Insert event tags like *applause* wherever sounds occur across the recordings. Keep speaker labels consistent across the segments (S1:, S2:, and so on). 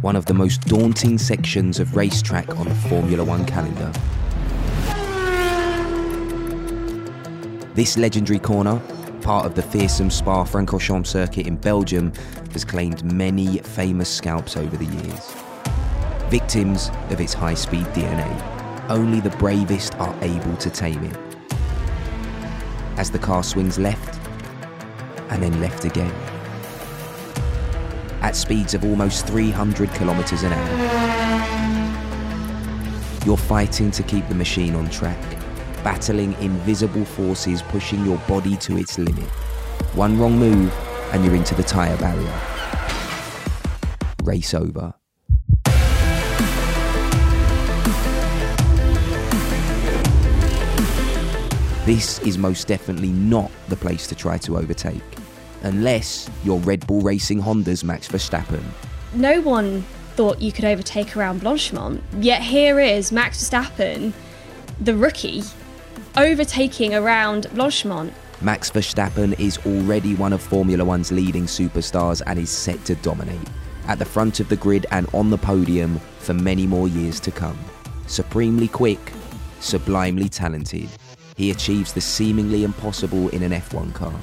S1: one of the most daunting sections of racetrack on the Formula One calendar. This legendary corner, part of the fearsome Spa Francorchamps circuit in Belgium, has claimed many famous scalps over the years. Victims of its high speed DNA, only the bravest are able to tame it. As the car swings left and then left again at speeds of almost 300 kilometres an hour. You're fighting to keep the machine on track, battling invisible forces pushing your body to its limit. One wrong move and you're into the tyre barrier. Race over. This is most definitely not the place to try to overtake unless you're Red Bull Racing Honda's Max Verstappen.
S2: No one thought you could overtake around Blanchimont, yet here is Max Verstappen, the rookie, overtaking around Blanchimont.
S1: Max Verstappen is already one of Formula One's leading superstars and is set to dominate at the front of the grid and on the podium for many more years to come. Supremely quick, sublimely talented, he achieves the seemingly impossible in an F1 car.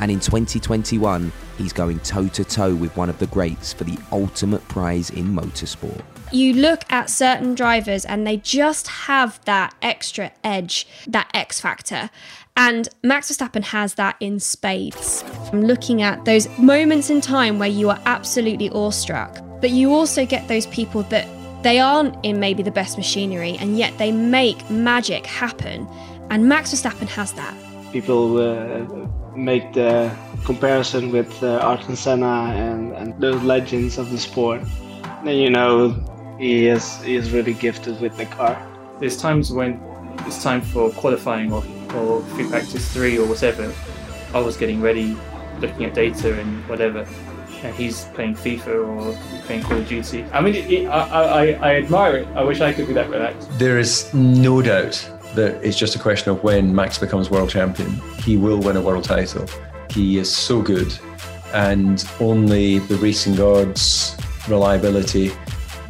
S1: And in 2021, he's going toe to toe with one of the greats for the ultimate prize in motorsport.
S2: You look at certain drivers and they just have that extra edge, that X factor. And Max Verstappen has that in spades. I'm looking at those moments in time where you are absolutely awestruck, but you also get those people that they aren't in maybe the best machinery and yet they make magic happen. And Max Verstappen has that.
S3: People uh, make the comparison with uh, Ayrton Senna and, and those legends of the sport, then you know he is he is really gifted with the car.
S4: There's times when it's time for qualifying or, or free practice three or whatever. I was getting ready, looking at data and whatever, and he's playing FIFA or playing Call of Duty. I mean, it, it, I, I, I admire it. I wish I could be that relaxed.
S5: There is no doubt that it's just a question of when Max becomes world champion. He will win a world title. He is so good, and only the racing gods' reliability,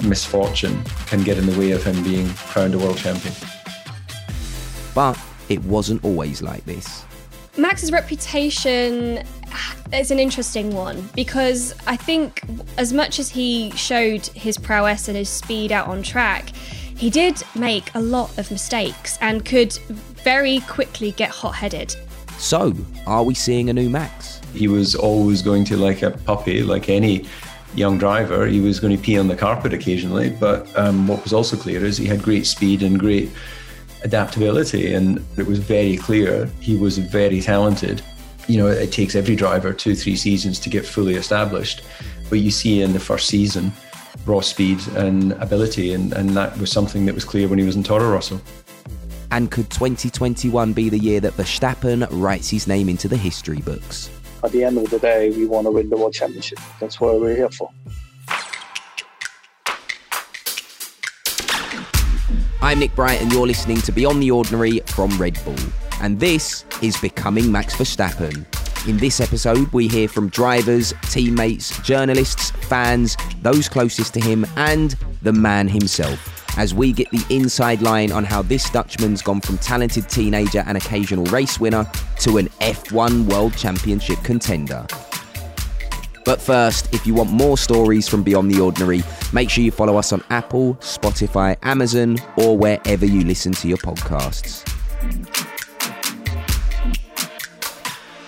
S5: misfortune can get in the way of him being crowned a world champion.
S1: But it wasn't always like this.
S2: Max's reputation is an interesting one because I think as much as he showed his prowess and his speed out on track, he did make a lot of mistakes and could very quickly get hot headed.
S1: So, are we seeing a new Max?
S5: He was always going to, like a puppy, like any young driver, he was going to pee on the carpet occasionally. But um, what was also clear is he had great speed and great adaptability, and it was very clear he was very talented. You know, it takes every driver two, three seasons to get fully established. But you see in the first season, raw speed and ability, and, and that was something that was clear when he was in Toro Rosso.
S1: And could 2021 be the year that Verstappen writes his name into the history books?
S6: At the end of the day, we want to win the World Championship. That's what we're here for.
S1: I'm Nick Bright, and you're listening to Beyond the Ordinary from Red Bull. And this is Becoming Max Verstappen, in this episode, we hear from drivers, teammates, journalists, fans, those closest to him, and the man himself, as we get the inside line on how this Dutchman's gone from talented teenager and occasional race winner to an F1 World Championship contender. But first, if you want more stories from Beyond the Ordinary, make sure you follow us on Apple, Spotify, Amazon, or wherever you listen to your podcasts.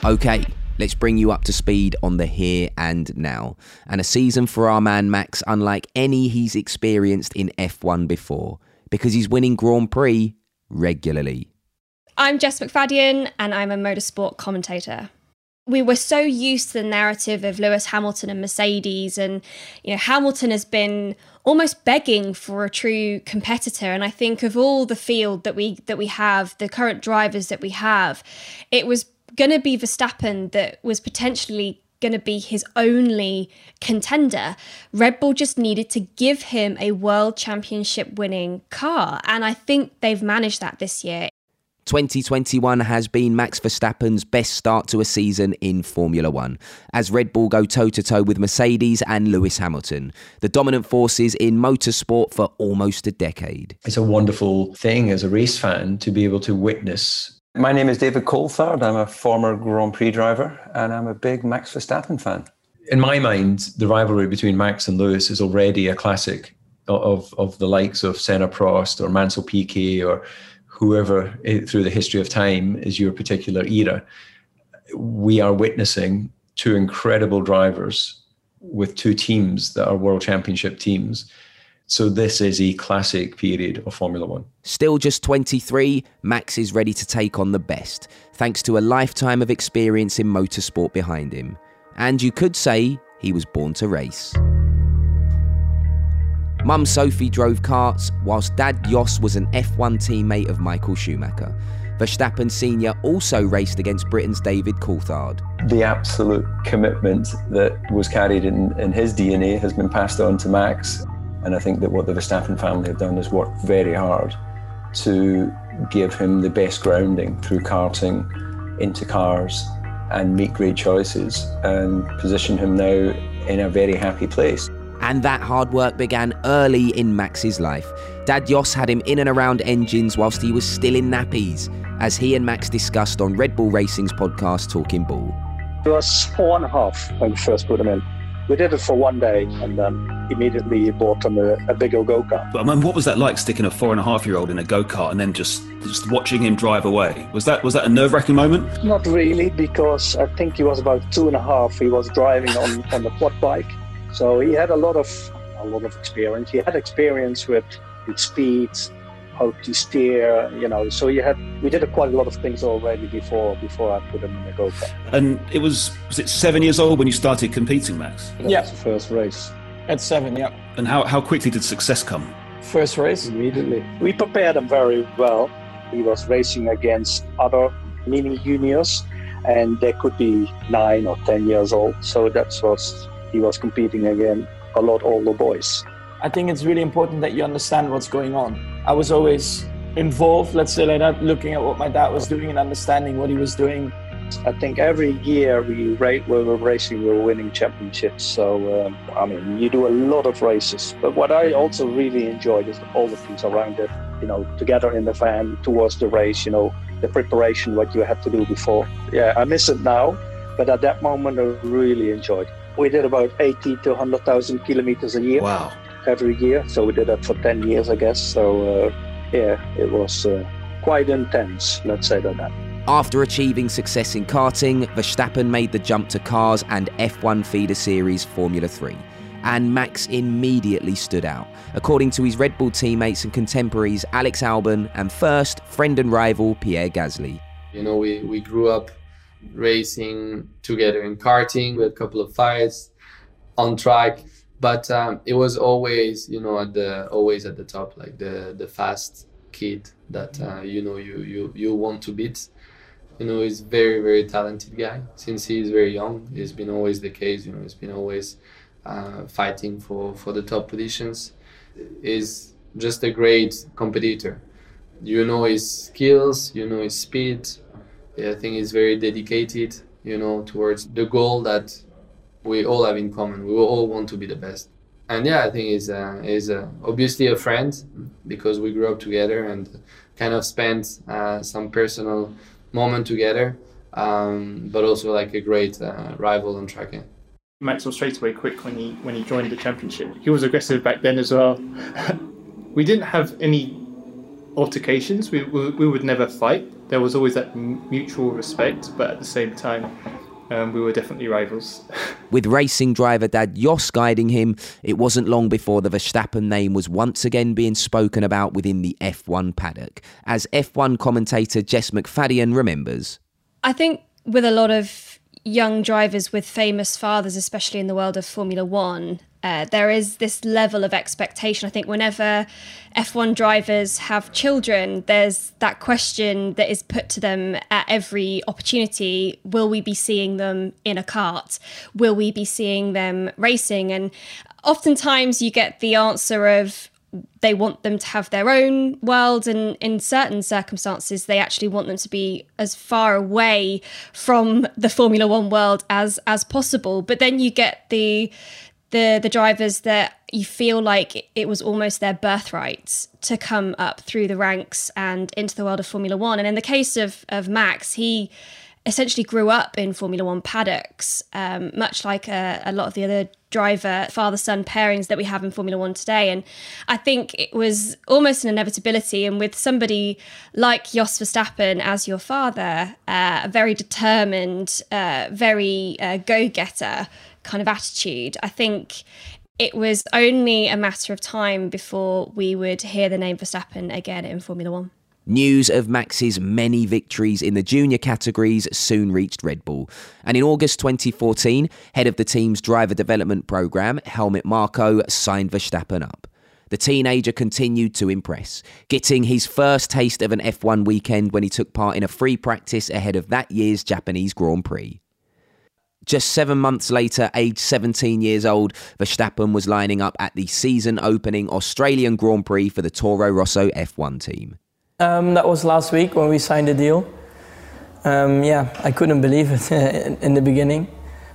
S1: Okay, let's bring you up to speed on the here and now. And a season for our man Max unlike any he's experienced in F1 before, because he's winning Grand Prix regularly.
S2: I'm Jess McFadyen, and I'm a motorsport commentator. We were so used to the narrative of Lewis Hamilton and Mercedes, and you know Hamilton has been almost begging for a true competitor. And I think of all the field that we that we have, the current drivers that we have, it was going to be Verstappen that was potentially going to be his only contender. Red Bull just needed to give him a world championship winning car. And I think they've managed that this year.
S1: 2021 has been Max Verstappen's best start to a season in Formula One, as Red Bull go toe to toe with Mercedes and Lewis Hamilton, the dominant forces in motorsport for almost a decade.
S5: It's a wonderful thing as a race fan to be able to witness.
S6: My name is David Coulthard. I'm a former Grand Prix driver and I'm a big Max Verstappen fan.
S5: In my mind, the rivalry between Max and Lewis is already a classic of, of the likes of Senna Prost or Mansell Piquet or whoever through the history of time is your particular era. We are witnessing two incredible drivers with two teams that are world championship teams. So this is a classic period of Formula One.
S1: Still just 23, Max is ready to take on the best, thanks to a lifetime of experience in motorsport behind him. And you could say he was born to race. Mum Sophie drove karts, whilst Dad Jos was an F1 teammate of Michael Schumacher. Verstappen Sr. also raced against Britain's David Coulthard.
S6: The absolute commitment that was carried in, in his DNA has been passed on to Max. And I think that what the Verstappen family have done is worked very hard to give him the best grounding through karting into cars and make great choices and position him now in a very happy place.
S1: And that hard work began early in Max's life. Dad Jos had him in and around engines whilst he was still in nappies, as he and Max discussed on Red Bull Racing's podcast Talking Bull.
S6: It was four and a half when we first put him in. We did it for one day and then immediately he bought him a, a bigger go kart.
S7: I mean, what was that like sticking a four and a half year old in a go kart and then just just watching him drive away? Was that was that a nerve wracking moment?
S6: Not really, because I think he was about two and a half. He was driving on, on the quad bike so he had a lot of a lot of experience. He had experience with with speed, how to steer, you know. So he had we did a quite a lot of things already before before I put him in the go kart.
S7: And it was was it seven years old when you started competing, Max?
S6: That yeah, the first race.
S8: At seven, yeah.
S7: And how how quickly did success come?
S8: First race
S6: immediately. We prepared him very well. He was racing against other mini juniors, and they could be nine or ten years old. So that was he was competing again a lot older boys.
S8: I think it's really important that you understand what's going on. I was always involved, let's say like that, looking at what my dad was doing and understanding what he was doing.
S6: I think every year we, we were racing, we were winning championships. So, um, I mean, you do a lot of races. But what I also really enjoyed is all the things around it, you know, together in the van towards the race, you know, the preparation, what you had to do before. Yeah, I miss it now, but at that moment, I really enjoyed. We did about 80 to 100,000 kilometers a year.
S7: Wow.
S6: Every year. So we did that for 10 years, I guess. So, uh, yeah, it was uh, quite intense, let's say that.
S1: After achieving success in karting, Verstappen made the jump to cars and F1 feeder series Formula 3. And Max immediately stood out, according to his Red Bull teammates and contemporaries Alex Albon and first friend and rival Pierre Gasly.
S9: You know, we, we grew up racing together in karting. We had a couple of fights on track, but um, it was always, you know, at the always at the top, like the the fast kid that uh, you know you you you want to beat. You know, he's very very talented guy. Since he's very young, it's been always the case. You know, he's been always uh, fighting for for the top positions. Is just a great competitor. You know his skills, you know his speed, I think he's very dedicated, you know, towards the goal that we all have in common. We all want to be the best. And yeah, I think he's, uh, he's uh, obviously a friend because we grew up together and kind of spent uh, some personal moment together, um, but also like a great uh, rival on track.
S4: Max was straight away quick when he when he joined the championship. He was aggressive back then as well. *laughs* we didn't have any altercations. We, we, we would never fight. There was always that mutual respect, but at the same time, um, we were definitely rivals. *laughs*
S1: With racing driver dad Jos guiding him, it wasn't long before the Verstappen name was once again being spoken about within the F1 paddock, as F1 commentator Jess McFadyen remembers.
S2: I think with a lot of young drivers with famous fathers, especially in the world of Formula One, uh, there is this level of expectation. I think whenever F1 drivers have children, there's that question that is put to them at every opportunity Will we be seeing them in a cart? Will we be seeing them racing? And oftentimes you get the answer of, they want them to have their own world, and in certain circumstances, they actually want them to be as far away from the Formula One world as as possible. But then you get the the the drivers that you feel like it was almost their birthright to come up through the ranks and into the world of Formula One. And in the case of of Max, he essentially grew up in Formula One paddocks, um, much like a, a, lot of the other driver father son pairings that we have in Formula One today. And I think it was almost an inevitability. And with somebody like Jos Verstappen as your father, uh, a very determined, uh, very uh, go getter kind of attitude, I think. It was only a matter of time before we would hear the name Verstappen again in Formula One.
S1: News of Max's many victories in the junior categories soon reached Red Bull. And in August 2014, head of the team's driver development programme, Helmut Marko, signed Verstappen up. The teenager continued to impress, getting his first taste of an F1 weekend when he took part in a free practice ahead of that year's Japanese Grand Prix. Just seven months later, aged 17 years old, Verstappen was lining up at the season opening Australian Grand Prix for the Toro Rosso F1 team.
S8: Um, that was last week when we signed the deal. Um, yeah, I couldn't believe it *laughs* in, the beginning,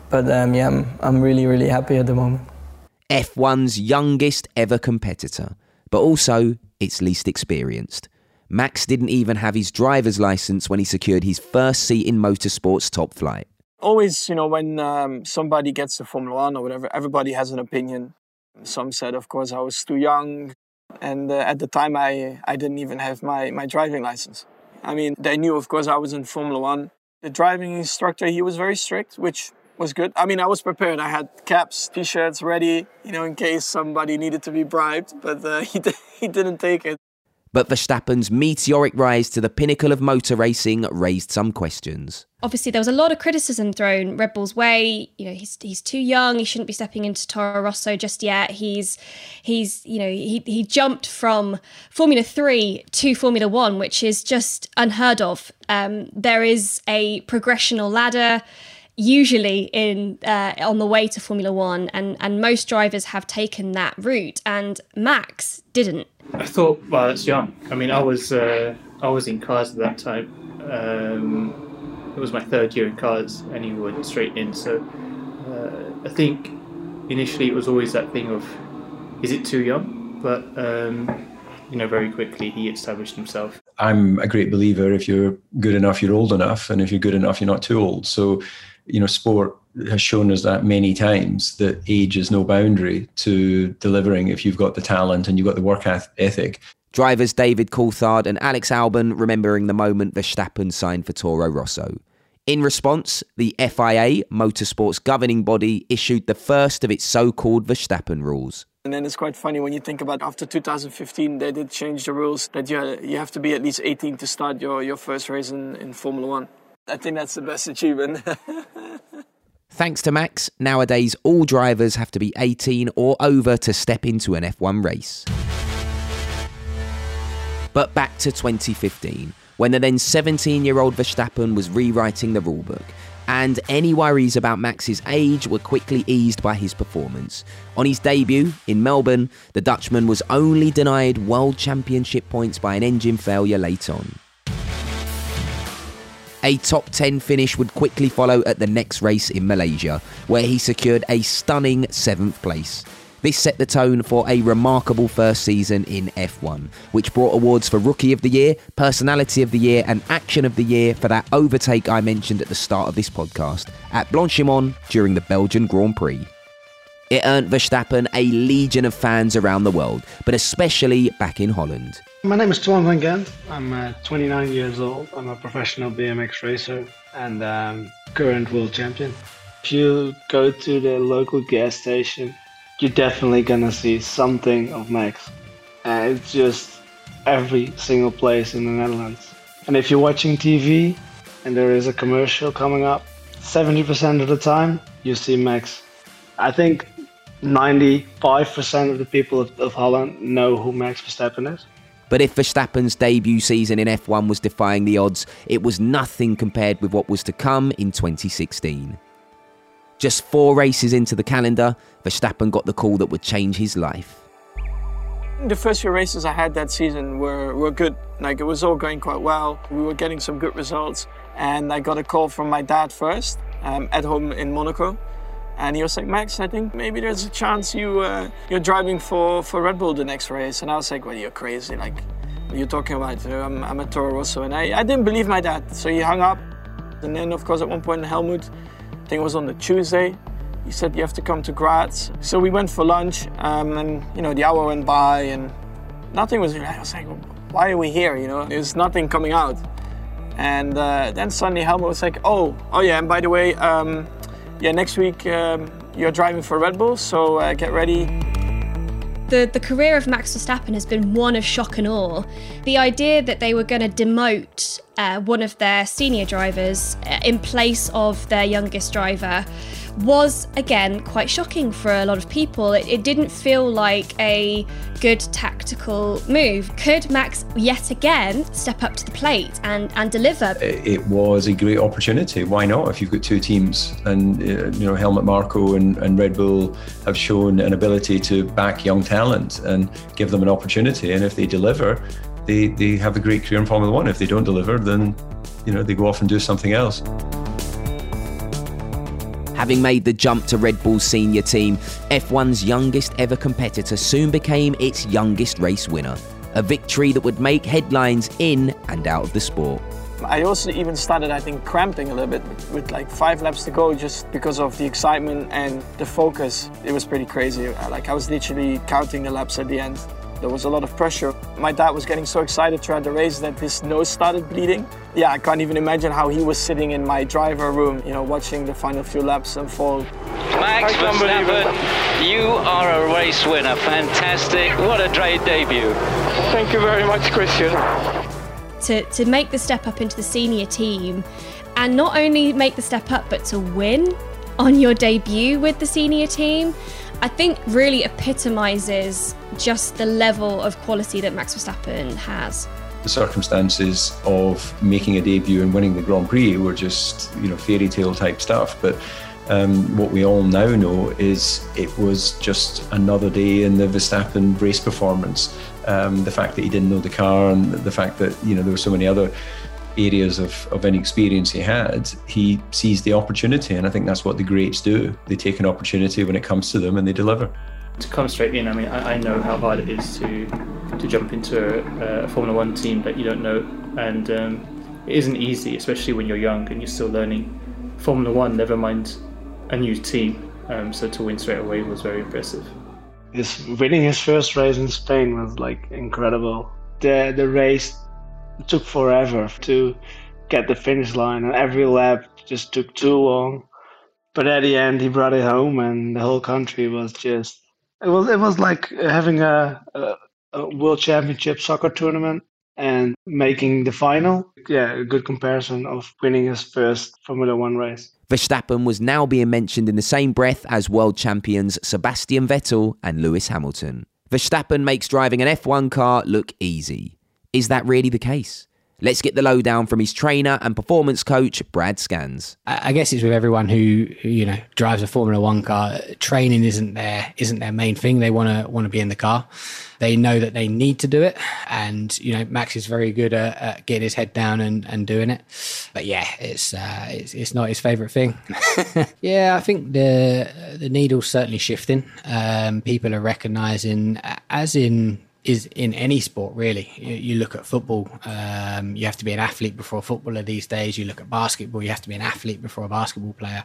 S8: but um, yeah, I'm, I'm really, really happy at the moment.
S1: F1's youngest ever competitor, but also its least experienced. Max didn't even have his driver's license when he secured his first seat in motorsport's top flight.
S8: Always, you know, when um, somebody gets to Formula One or whatever, everybody has an opinion. Some said, of course, I was too young. And uh, at the time, I, I didn't even have my, my driving license. I mean, they knew, of course, I was in Formula One. The driving instructor, he was very strict, which was good. I mean, I was prepared. I had caps, t-shirts ready, you know, in case somebody needed to be bribed, but uh, *laughs* he, he didn't take it.
S1: But Verstappen's meteoric rise to the pinnacle of motor racing raised some questions.
S2: Obviously, there was a lot of criticism thrown Red Bull's way. You know, he's he's too young. He shouldn't be stepping into Toro Rosso just yet. He's he's you know he he jumped from Formula Three to Formula One, which is just unheard of. Um, there is a progressional ladder usually in uh, on the way to Formula One, and and most drivers have taken that route, and Max didn't.
S4: I thought, well, that's young. I mean, I was uh, I was in cars at that time. Um, it was my third year in cars, and he went straight in. So uh, I think initially it was always that thing of, is it too young? But um, you know, very quickly he established himself.
S5: I'm a great believer. If you're good enough, you're old enough, and if you're good enough, you're not too old. So you know, sport has shown us that many times that age is no boundary to delivering if you've got the talent and you've got the work ethic.
S1: Drivers David Coulthard and Alex Albon remembering the moment Verstappen signed for Toro Rosso. In response, the FIA, motorsports governing body, issued the first of its so called Verstappen rules.
S8: And then it's quite funny when you think about after 2015, they did change the rules that you, you have to be at least 18 to start your, your first race in, in Formula One. I think that's the best achievement. *laughs*
S1: Thanks to Max, nowadays all drivers have to be 18 or over to step into an F1 race. But back to 2015, when the then 17 year old Verstappen was rewriting the rulebook, and any worries about Max's age were quickly eased by his performance. On his debut in Melbourne, the Dutchman was only denied World Championship points by an engine failure late on. A top 10 finish would quickly follow at the next race in Malaysia, where he secured a stunning seventh place. This set the tone for a remarkable first season in F1, which brought awards for Rookie of the Year, Personality of the Year, and Action of the Year for that overtake I mentioned at the start of this podcast at Blanchimont during the Belgian Grand Prix. It earned Verstappen a legion of fans around the world, but especially back in Holland.
S3: My name is Twan van Gendt. I'm uh, 29 years old. I'm a professional BMX racer and um, current world champion. If you go to the local gas station, you're definitely gonna see something of Max. And it's just every single place in the Netherlands. And if you're watching TV and there is a commercial coming up, 70% of the time you see Max. I think 95% of the people of, of Holland know who Max Verstappen is.
S1: But if Verstappen's debut season in F1 was defying the odds, it was nothing compared with what was to come in 2016. Just four races into the calendar, Verstappen got the call that would change his life.
S8: The first few races I had that season were, were good. Like it was all going quite well. We were getting some good results. And I got a call from my dad first um, at home in Monaco. And he was like, Max, I think maybe there's a chance you, uh, you're driving for, for Red Bull the next race. And I was like, well, you're crazy. Like, you're talking about? I'm, I'm a Toro Rosso. And I, I didn't believe my dad. So he hung up. And then, of course, at one point, Helmut, I think it was on the Tuesday, he said, you have to come to Graz. So we went for lunch. Um, and, you know, the hour went by and nothing was, I was like, why are we here? You know, there's nothing coming out. And uh, then suddenly Helmut was like, oh, oh yeah, and by the way, um, yeah, next week um, you're driving for Red Bull, so uh, get ready.
S2: The, the career of Max Verstappen has been one of shock and awe. The idea that they were going to demote uh, one of their senior drivers uh, in place of their youngest driver was again quite shocking for a lot of people. It, it, didn't feel like a good tactical move. Could Max yet again step up to the plate and, and deliver?
S5: It was a great opportunity. Why not? If you've got two teams, and uh, you know Helmut Marko and, and Red Bull have shown an ability to back young talent and give them an opportunity, and if they deliver, they they have a great career in Formula One. If they don't deliver, then you know they go off and do something else.
S1: Having made the jump to Red Bull's senior team, F1's youngest ever competitor soon became its youngest race winner. A victory that would make headlines in and out of the sport.
S8: I also even started, I think, cramping a little bit with like five laps to go just because of the excitement and the focus. It was pretty crazy. Like I was literally counting the laps at the end. There was a lot of pressure. My dad was getting so excited throughout the race that his nose started bleeding. Yeah, I can't even imagine how he was sitting in my driver room, you know, watching the final few laps unfold.
S10: Max Verstappen, you are a race winner. Fantastic. What a great debut.
S8: Thank you very much, Christian.
S2: To, to make the step up into the senior team and not only make the step up, but to win on your debut with the senior team, I think really epitomizes just the level of quality that Max Verstappen has.
S5: The circumstances of making a debut and winning the Grand Prix were just, you know, fairy tale type stuff. But um, what we all now know is it was just another day in the Verstappen race performance. Um, the fact that he didn't know the car and the fact that, you know, there were so many other areas of, of inexperience he had, he sees the opportunity. And I think that's what the greats do. They take an opportunity when it comes to them and they deliver.
S4: To come straight in, I mean, I, I know how hard it is to to jump into a, a Formula One team that you don't know, and um, it isn't easy, especially when you're young and you're still learning Formula One. Never mind a new team. Um, so to win straight away was very impressive.
S3: His winning his first race in Spain was like incredible. The the race took forever to get the finish line, and every lap just took too long. But at the end, he brought it home, and the whole country was just. It was it was like having a, a, a world championship soccer tournament and making the final. Yeah, a good comparison of winning his first Formula One race.
S1: Verstappen was now being mentioned in the same breath as world champions Sebastian Vettel and Lewis Hamilton. Verstappen makes driving an F1 car look easy. Is that really the case? Let's get the lowdown from his trainer and performance coach, Brad Scanes.
S11: I guess it's with everyone who, you know drives a Formula One car. Training isn't their isn't their main thing. They want to want to be in the car. They know that they need to do it, and you know Max is very good at, at getting his head down and, and doing it. But yeah, it's uh, it's, it's not his favourite thing. *laughs* yeah, I think the the needle's certainly shifting. Um, people are recognising, as in is in any sport really. You, you look at football, um, you have to be an athlete before a footballer these days. You look at basketball, you have to be an athlete before a basketball player.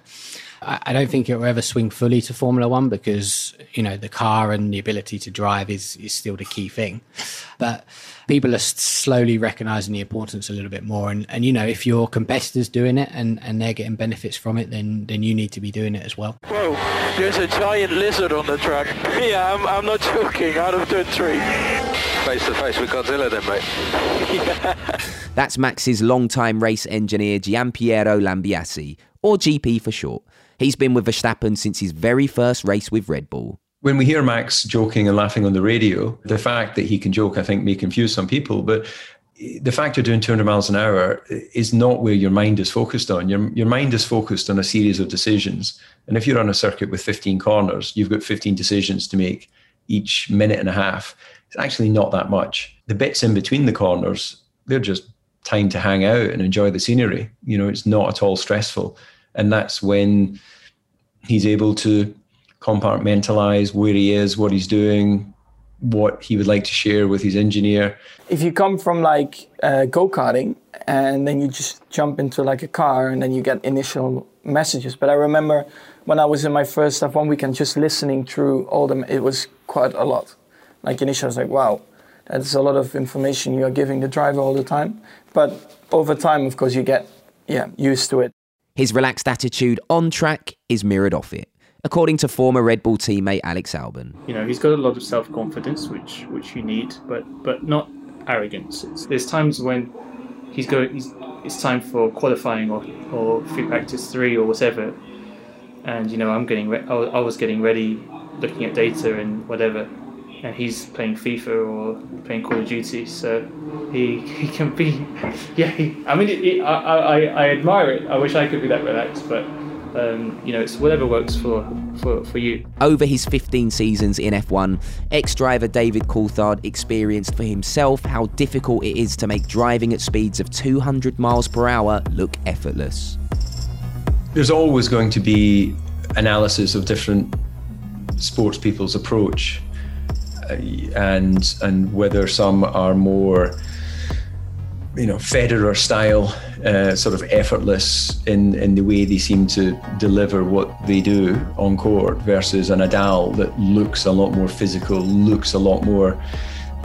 S11: I, I don't think it will ever swing fully to Formula One because you know the car and the ability to drive is is still the key thing, but people are slowly recognizing the importance a little bit more. And, and you know, if your competitors doing it and, and they're getting benefits from it, then then you need to be doing it as well.
S12: Whoa, there's a giant lizard on the track. yeah, I'm, I'm not joking. Out of turn three.
S13: Face to face with Godzilla, then, mate.
S1: yeah. *laughs* *laughs* That's Max's longtime race engineer Giampiero Lambiase, or GP for short. He's been with Verstappen since his very first race with Red Bull.
S5: When we hear Max joking and laughing on the radio, the fact that he can joke, I think, may confuse some people, but the fact you're doing 200 miles an hour is not where your mind is focused on. Your, your mind is focused on a series of decisions. And if you're on a circuit with 15 corners, you've got 15 decisions to make each minute and a half It's actually not that much. The bits in between the corners, they're just time to hang out and enjoy the scenery. You know, it's not at all stressful. And that's when he's able to compartmentalize where he is, what he's doing, what he would like to share with his engineer.
S8: If you come from like uh, go karting and then you just jump into like a car and then you get initial messages. But I remember when I was in my first F1 weekend, just listening through all them, it was quite a lot. Like initially, I was like, wow, that's a lot of information you are giving the driver all the time. But over time, of course, you get yeah used to it.
S1: His relaxed attitude on track is mirrored off it, according to former Red Bull teammate Alex Albon.
S4: You know, he's got a lot of self confidence, which which you need, but but not arrogance. It's, there's times when he's going, he's, it's time for qualifying or or free practice three or whatever, and you know I'm getting re- I was getting ready, looking at data and whatever, and he's playing FIFA or playing Call of Duty, so he *laughs* he can be, yeah. He, I mean, it, it, I, I I admire it. I wish I could be that relaxed, but um, you know, it's whatever works for, for, for you.
S1: Over his 15 seasons in F1, ex driver David Coulthard experienced for himself how difficult it is to make driving at speeds of 200 miles per hour look effortless.
S5: There's always going to be analysis of different sports people's approach and and whether some are more you know Federer style, uh, sort of effortless in in the way they seem to deliver what they do on court, versus a Nadal that looks a lot more physical, looks a lot more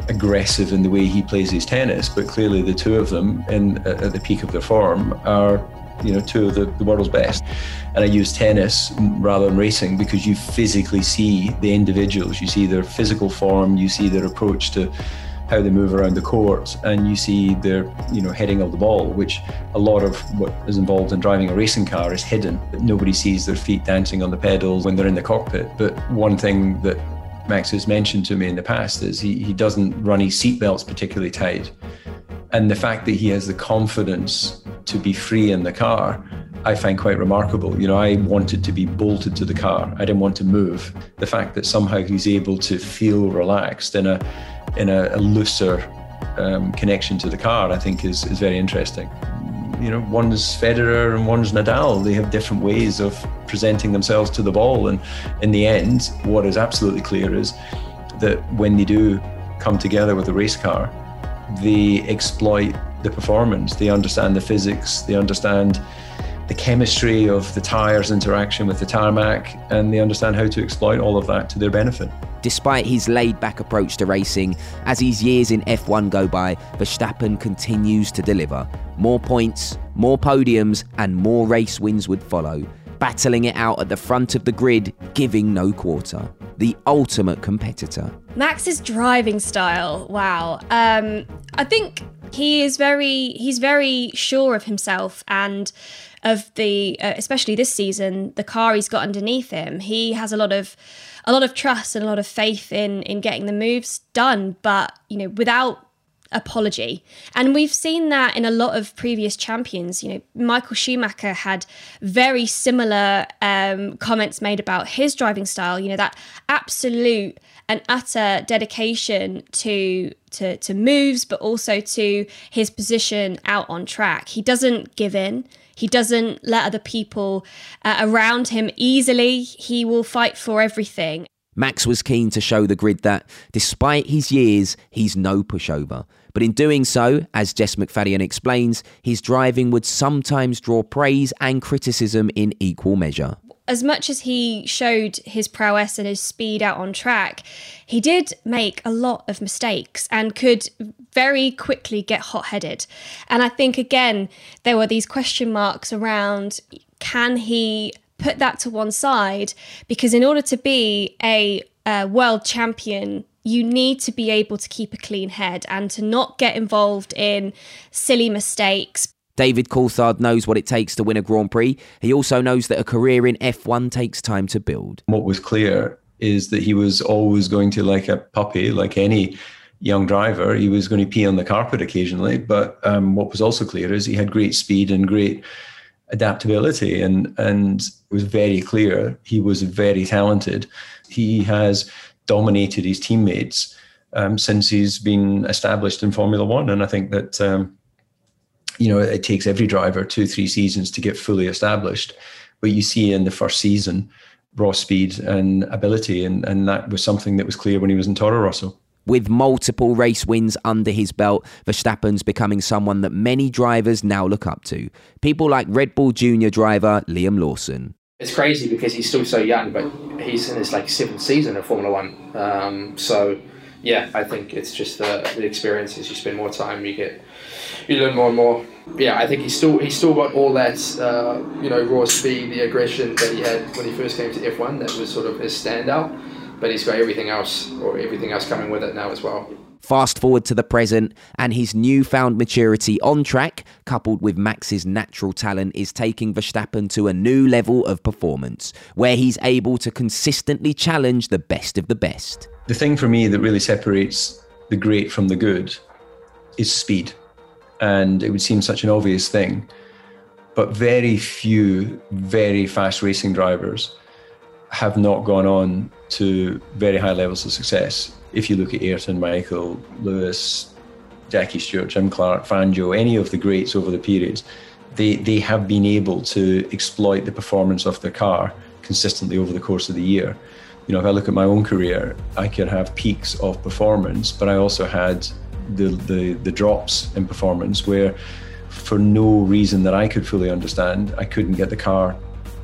S5: aggressive in the way he plays his tennis. But clearly, the two of them, in at the peak of their form, are you know two of the, the world's best. And I use tennis rather than racing because you physically see the individuals, you see their physical form, you see their approach to how they move around the court, and you see their you know heading of the ball, which a lot of what is involved in driving a racing car is hidden. Nobody sees their feet dancing on the pedals when they're in the cockpit. But one thing that Max has mentioned to me in the past is he, he doesn't run his seatbelts particularly tight. And the fact that he has the confidence to be free in the car, I find quite remarkable. You know, I wanted to be bolted to the car. I didn't want to move. The fact that somehow he's able to feel relaxed in a in a, a looser um, connection to the car, I think is, is very interesting. You know, one's Federer and one's Nadal. They have different ways of presenting themselves to the ball. And in the end, what is absolutely clear is that when they do come together with a race car, they exploit the performance. They understand the physics. They understand the chemistry of the tyres interaction with the tarmac, and they understand how to exploit all of that to their benefit.
S1: Despite his laid back approach to racing, as his years in F1 go by, Verstappen continues to deliver. More points, more podiums, and more race wins would follow, battling it out at the front of the grid, giving no quarter. The ultimate competitor.
S2: Max's driving style, wow. Um, I think he is very he's very sure of himself and of the uh, especially this season the car he's got underneath him he has a lot of a lot of trust and a lot of faith in in getting the moves done but you know without apology and we've seen that in a lot of previous champions you know michael schumacher had very similar um, comments made about his driving style you know that absolute and utter dedication to to to moves but also to his position out on track he doesn't give in he doesn't let other people uh, around him easily. He will fight for everything.
S1: Max was keen to show the grid that, despite his years, he's no pushover. But in doing so, as Jess McFadyen explains, his driving would sometimes draw praise and criticism in equal measure
S2: as much as he showed his prowess and his speed out on track, he did make a lot of mistakes and could very quickly get hot headed. And I think, again, there were these question marks around can he put that to one side? Because in order to be a, a world champion, you need to be able to keep a clean head and to not get involved in silly mistakes,
S1: David Coulthard knows what it takes to win a Grand Prix. He also knows that a career in F1 takes time to build.
S5: What was clear is that he was always going to, like a puppy, like any young driver, he was going to pee on the carpet occasionally. But um, what was also clear is he had great speed and great adaptability, and and it was very clear he was very talented. He has dominated his teammates um, since he's been established in Formula One. And I think that, um, you know, it takes every driver two, three seasons to get fully established. But you see in the first season, raw speed and ability. And, and that was something that was clear when he was in Toro Rosso.
S1: With multiple race wins under his belt, Verstappen's becoming someone that many drivers now look up to. People like Red Bull Junior driver Liam Lawson.
S14: It's crazy because he's still so young, but he's in his like seventh season of Formula One. Um, so yeah, I think it's just the, the experiences. You spend more time, you get you learn more and more. Yeah, I think he's still he's still got all that uh, you know raw speed, the aggression that he had when he first came to F1. That was sort of his standout. But he's got everything else, or everything else coming with it now as well.
S1: Fast forward to the present, and his newfound maturity on track, coupled with Max's natural talent, is taking Verstappen to a new level of performance, where he's able to consistently challenge the best of the best.
S5: The thing for me that really separates the great from the good is speed. And it would seem such an obvious thing, but very few very fast racing drivers have not gone on to very high levels of success. If you look at Ayrton, Michael, Lewis, Jackie Stewart, Jim Clark, Fangio, any of the greats over the periods, they, they have been able to exploit the performance of their car consistently over the course of the year. You know, if I look at my own career, I could have peaks of performance, but I also had the, the, the drops in performance where, for no reason that I could fully understand, I couldn't get the car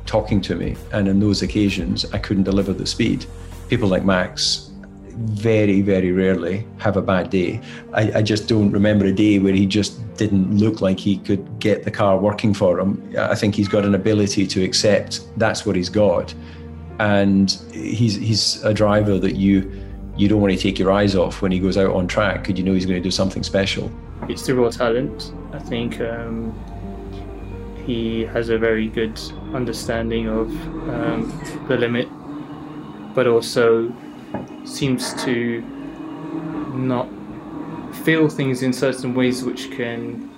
S5: talking to me. And in those occasions, I couldn't deliver the speed. People like Max very, very rarely have a bad day. I, I, just don't remember a day where he just didn't look like he could get the car working for him. I think he's got an ability to accept that's what he's got. And he's he's a driver that you you don't want to take your eyes off when he goes out on track because you know he's going to do something special.
S4: It's the raw talent. I think um, he has a very good understanding of um, the limit, but also seems to not feel things in certain ways which can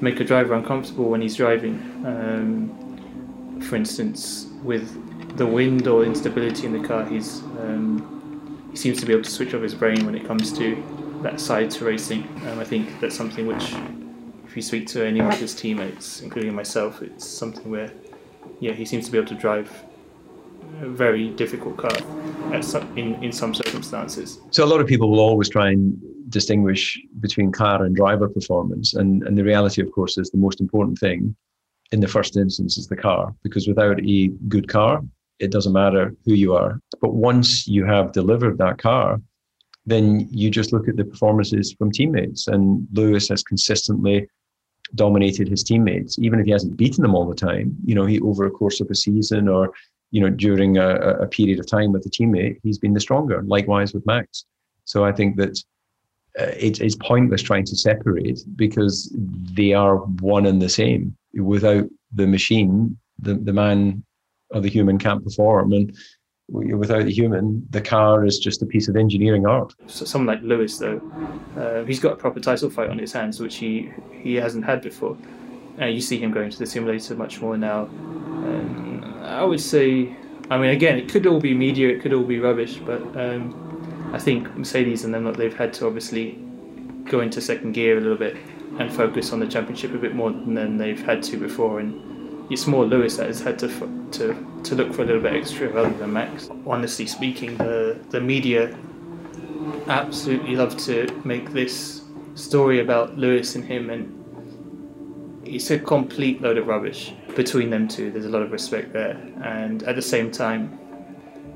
S4: make a driver uncomfortable when he's driving. Um, for instance, with the wind or instability in the car, he's um, he seems to be able to switch off his brain when it comes to that side to racing. Um, I think that's something which if you speak to any of his teammates, including myself, it's something where, yeah, he seems to be able to drive a very difficult car some, in, in some circumstances.
S5: So a lot of people will always try and distinguish between car and driver performance. And, and the reality, of course, is the most important thing in the first instance is the car, because without a good car, it doesn't matter who you are. But once you have delivered that car, then you just look at the performances from teammates. And Lewis has consistently dominated his teammates, even if he hasn't beaten them all the time. You know, he over a course of a season or you know during a, a period of time with a teammate, he's been the stronger. Likewise with Max. So I think that uh, it, it's pointless trying to separate because they are one and the same. Without the machine, the the man or the human can't perform, and without the human, the car is just a piece of engineering art.
S4: So someone like Lewis, though, uh, he's got a proper title fight on his hands, which he, he hasn't had before. Uh, you see him going to the simulator much more now. Um, I would say, I mean, again, it could all be media, it could all be rubbish, but um, I think Mercedes and them, they've had to obviously go into second gear a little bit and focus on the championship a bit more than they've had to before. And it's more Lewis that has had to to to look for a little bit extra rather than Max. Honestly speaking, the the media absolutely love to make this story about Lewis and him, and it's a complete load of rubbish between them two. There's a lot of respect there, and at the same time,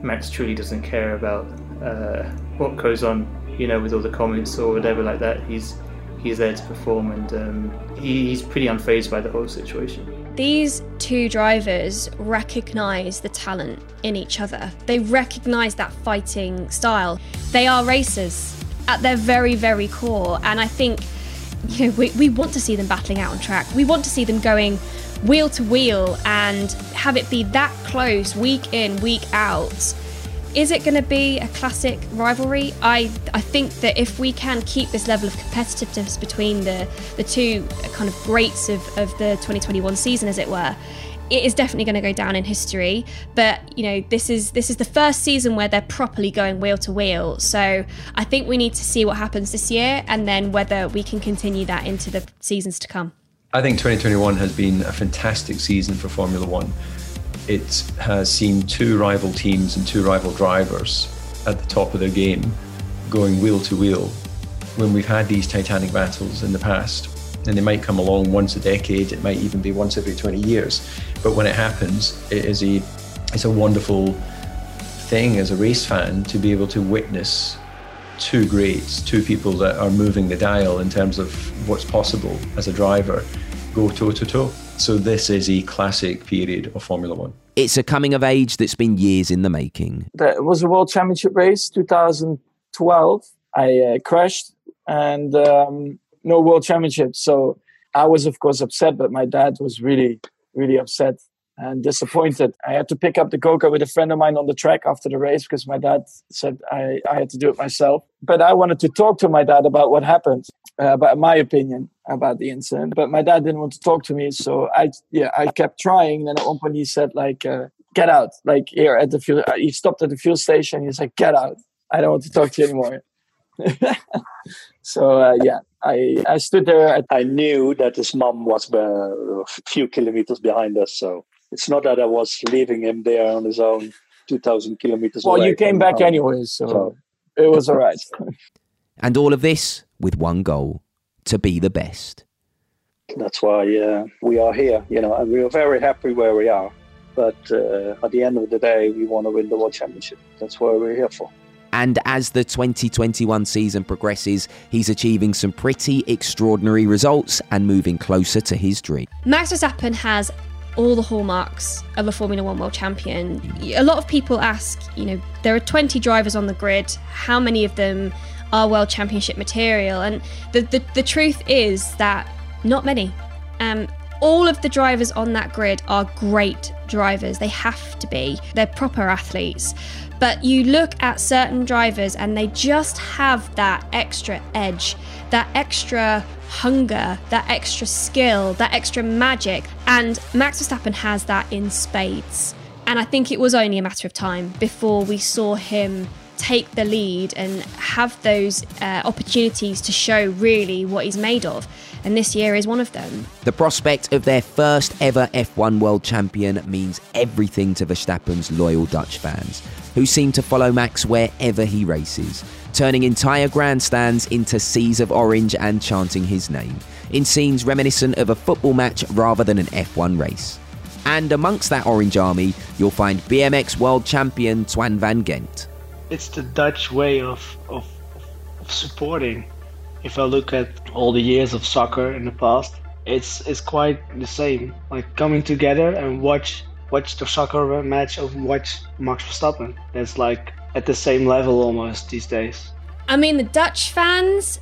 S4: Max truly doesn't care about uh, what goes on, you know, with all the comments or whatever like that. He's he's there to perform, and um, he, he's pretty unfazed by the whole situation.
S2: These two drivers recognize the talent in each other. They recognize that fighting style. They are racers at their very, very core. And I think, you know, we, we want to see them battling out on track. We want to see them going wheel to wheel and have it be that close week in, week out is it going to be a classic rivalry? I I think that if we can keep this level of competitiveness between the the two kind of greats of, of the 2021 season, as it were, it is definitely going to go down in history. But you know, this is this is the first season where they're properly going wheel to wheel. So I think we need to see what happens this year, and then whether we can continue that into the seasons to come.
S5: I think 2021 has been a fantastic season for Formula One. It has seen two rival teams and two rival drivers at the top of their game going wheel to wheel. When we've had these titanic battles in the past, and they might come along once a decade, it might even be once every 20 years. But when it happens, it is a it's a wonderful thing as a race fan to be able to witness two greats, two people that are moving the dial in terms of what's possible as a driver, go toe to toe. So this is a classic period of Formula One.
S1: It's a coming of age that's been years in the making.
S8: That was a World Championship race, 2012. I uh, crashed and um, no World Championship. So I was, of course, upset, but my dad was really, really upset and disappointed. I had to pick up the go-kart with a friend of mine on the track after the race because my dad said I, I had to do it myself. But I wanted to talk to my dad about what happened, uh, about my opinion about the incident. But my dad didn't want to talk to me, so I yeah I kept trying. And then at one point he said like, uh, "Get out!" Like here at the fuel, he stopped at the fuel station. He's like, "Get out! I don't want to talk to you anymore." *laughs* so uh, yeah, I I stood there.
S6: I knew that his mom was uh, a few kilometers behind us, so it's not that I was leaving him there on his own, two thousand kilometers.
S8: Well, you came back
S6: home.
S8: anyways, so, it was all right. *laughs*
S1: And all of this with one goal to be the best.
S6: That's why uh, we are here, you know, and we are very happy where we are. But uh, at the end of the day, we want to win the world championship. That's what we're here for.
S1: And as the 2021 season progresses, he's achieving some pretty extraordinary results and moving closer to his dream.
S2: Max Verstappen has all the hallmarks of a Formula One world champion. A lot of people ask, you know, there are 20 drivers on the grid. How many of them are world championship material? And the, the, the truth is that not many. Um, all of the drivers on that grid are great drivers. They have to be. They're proper athletes. But you look at certain drivers and they just have that extra edge, that extra hunger, that extra skill, that extra magic. And Max Verstappen has that in spades. And I think it was only a matter of time before we saw him take the lead and have those uh, opportunities to show really what he's made of. And this year is one of them.
S1: The prospect of their first ever F1 world champion means everything to Verstappen's loyal Dutch fans, who seem to follow Max wherever he races, turning entire grandstands into seas of orange and chanting his name, in scenes reminiscent of a football match rather than an F1 race. And amongst that orange army, you'll find BMX world champion Twan van Gendt.
S3: It's the Dutch way of, of, of supporting. If I look at all the years of soccer in the past, it's it's quite the same. Like coming together and watch watch the soccer match of watch Max Verstappen. That's like at the same level almost these days.
S2: I mean, the Dutch fans,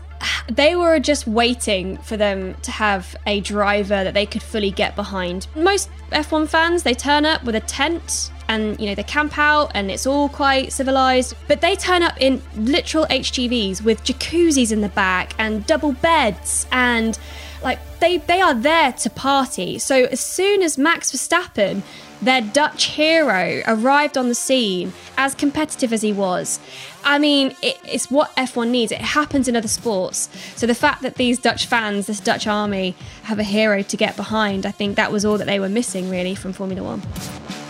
S2: they were just waiting for them to have a driver that they could fully get behind. Most F1 fans, they turn up with a tent and you know they camp out and it's all quite civilized. But they turn up in literal HGVs with jacuzzis in the back and double beds and like they they are there to party. So as soon as Max Verstappen their Dutch hero arrived on the scene as competitive as he was I mean it, it's what F1 needs. It happens in other sports. So the fact that these Dutch fans this Dutch army have a hero to get behind I think that was all that they were missing really from Formula 1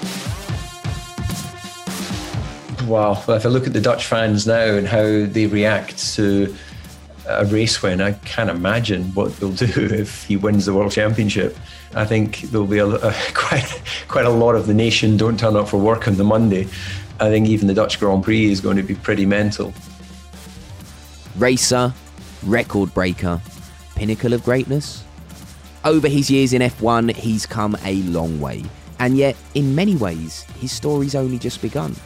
S5: Wow. Well, if I look at the Dutch fans now and how they react to a race win, I can't imagine what they'll do *laughs* if he wins the World Championship. I think there'll be a, a, *laughs* quite, quite a lot of the nation don't turn up for work on the Monday. I think even the Dutch Grand Prix is going to be pretty mental.
S1: Racer, record breaker, pinnacle of greatness. Over his years in F1, he's come a long way. And yet, in many ways, his story's only just begun.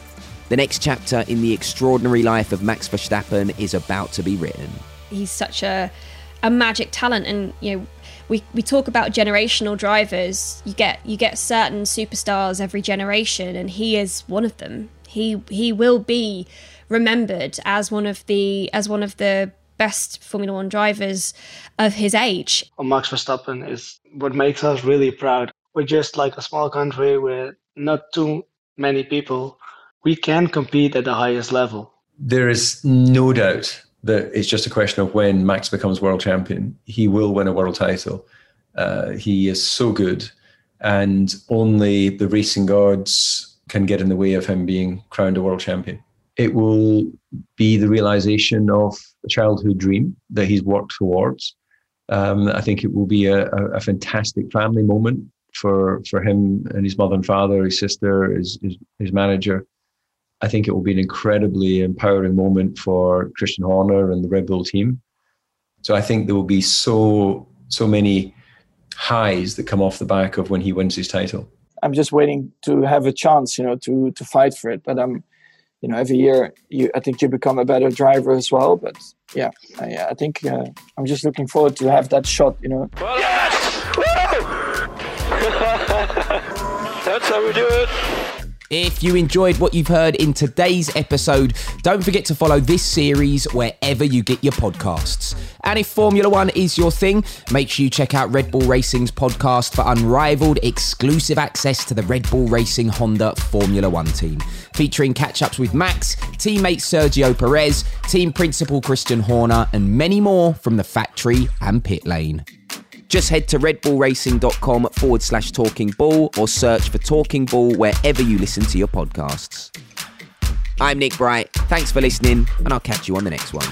S1: The next chapter in the extraordinary life of Max Verstappen is about to be written.
S2: He's such a a magic talent and you know we, we talk about generational drivers you get you get certain superstars every generation and he is one of them he he will be remembered as one of the as one of the best formula 1 drivers of his age
S3: Max Verstappen is what makes us really proud we're just like a small country with not too many people. We can compete at the highest level.
S5: There is no doubt that it's just a question of when Max becomes world champion. He will win a world title. Uh, he is so good, and only the racing gods can get in the way of him being crowned a world champion. It will be the realization of a childhood dream that he's worked towards. Um, I think it will be a, a, fantastic family moment for for him and his mother and father, his sister, his, his, his manager. I think it will be an incredibly empowering moment for Christian Horner and the Red Bull team. So I think there will be so so many highs that come off the back of when he wins his title.
S8: I'm just waiting to have a chance, you know, to to fight for it. But I'm, you know, every year you I think you become a better driver as well. But yeah, I, I think uh, I'm just looking forward to have that shot, you know.
S12: Yes! *laughs* That's how we do it.
S1: If you enjoyed what you've heard in today's episode, don't forget to follow this series wherever you get your podcasts. And if Formula One is your thing, make sure you check out Red Bull Racing's podcast for unrivaled exclusive access to the Red Bull Racing Honda Formula One team, featuring catch ups with Max, teammate Sergio Perez, team principal Christian Horner, and many more from the factory and pit lane. Just head to redbullracing.com forward slash talking bull or search for Talking Bull wherever you listen to your podcasts. I'm Nick Bright. Thanks for listening, and I'll catch you on the next one.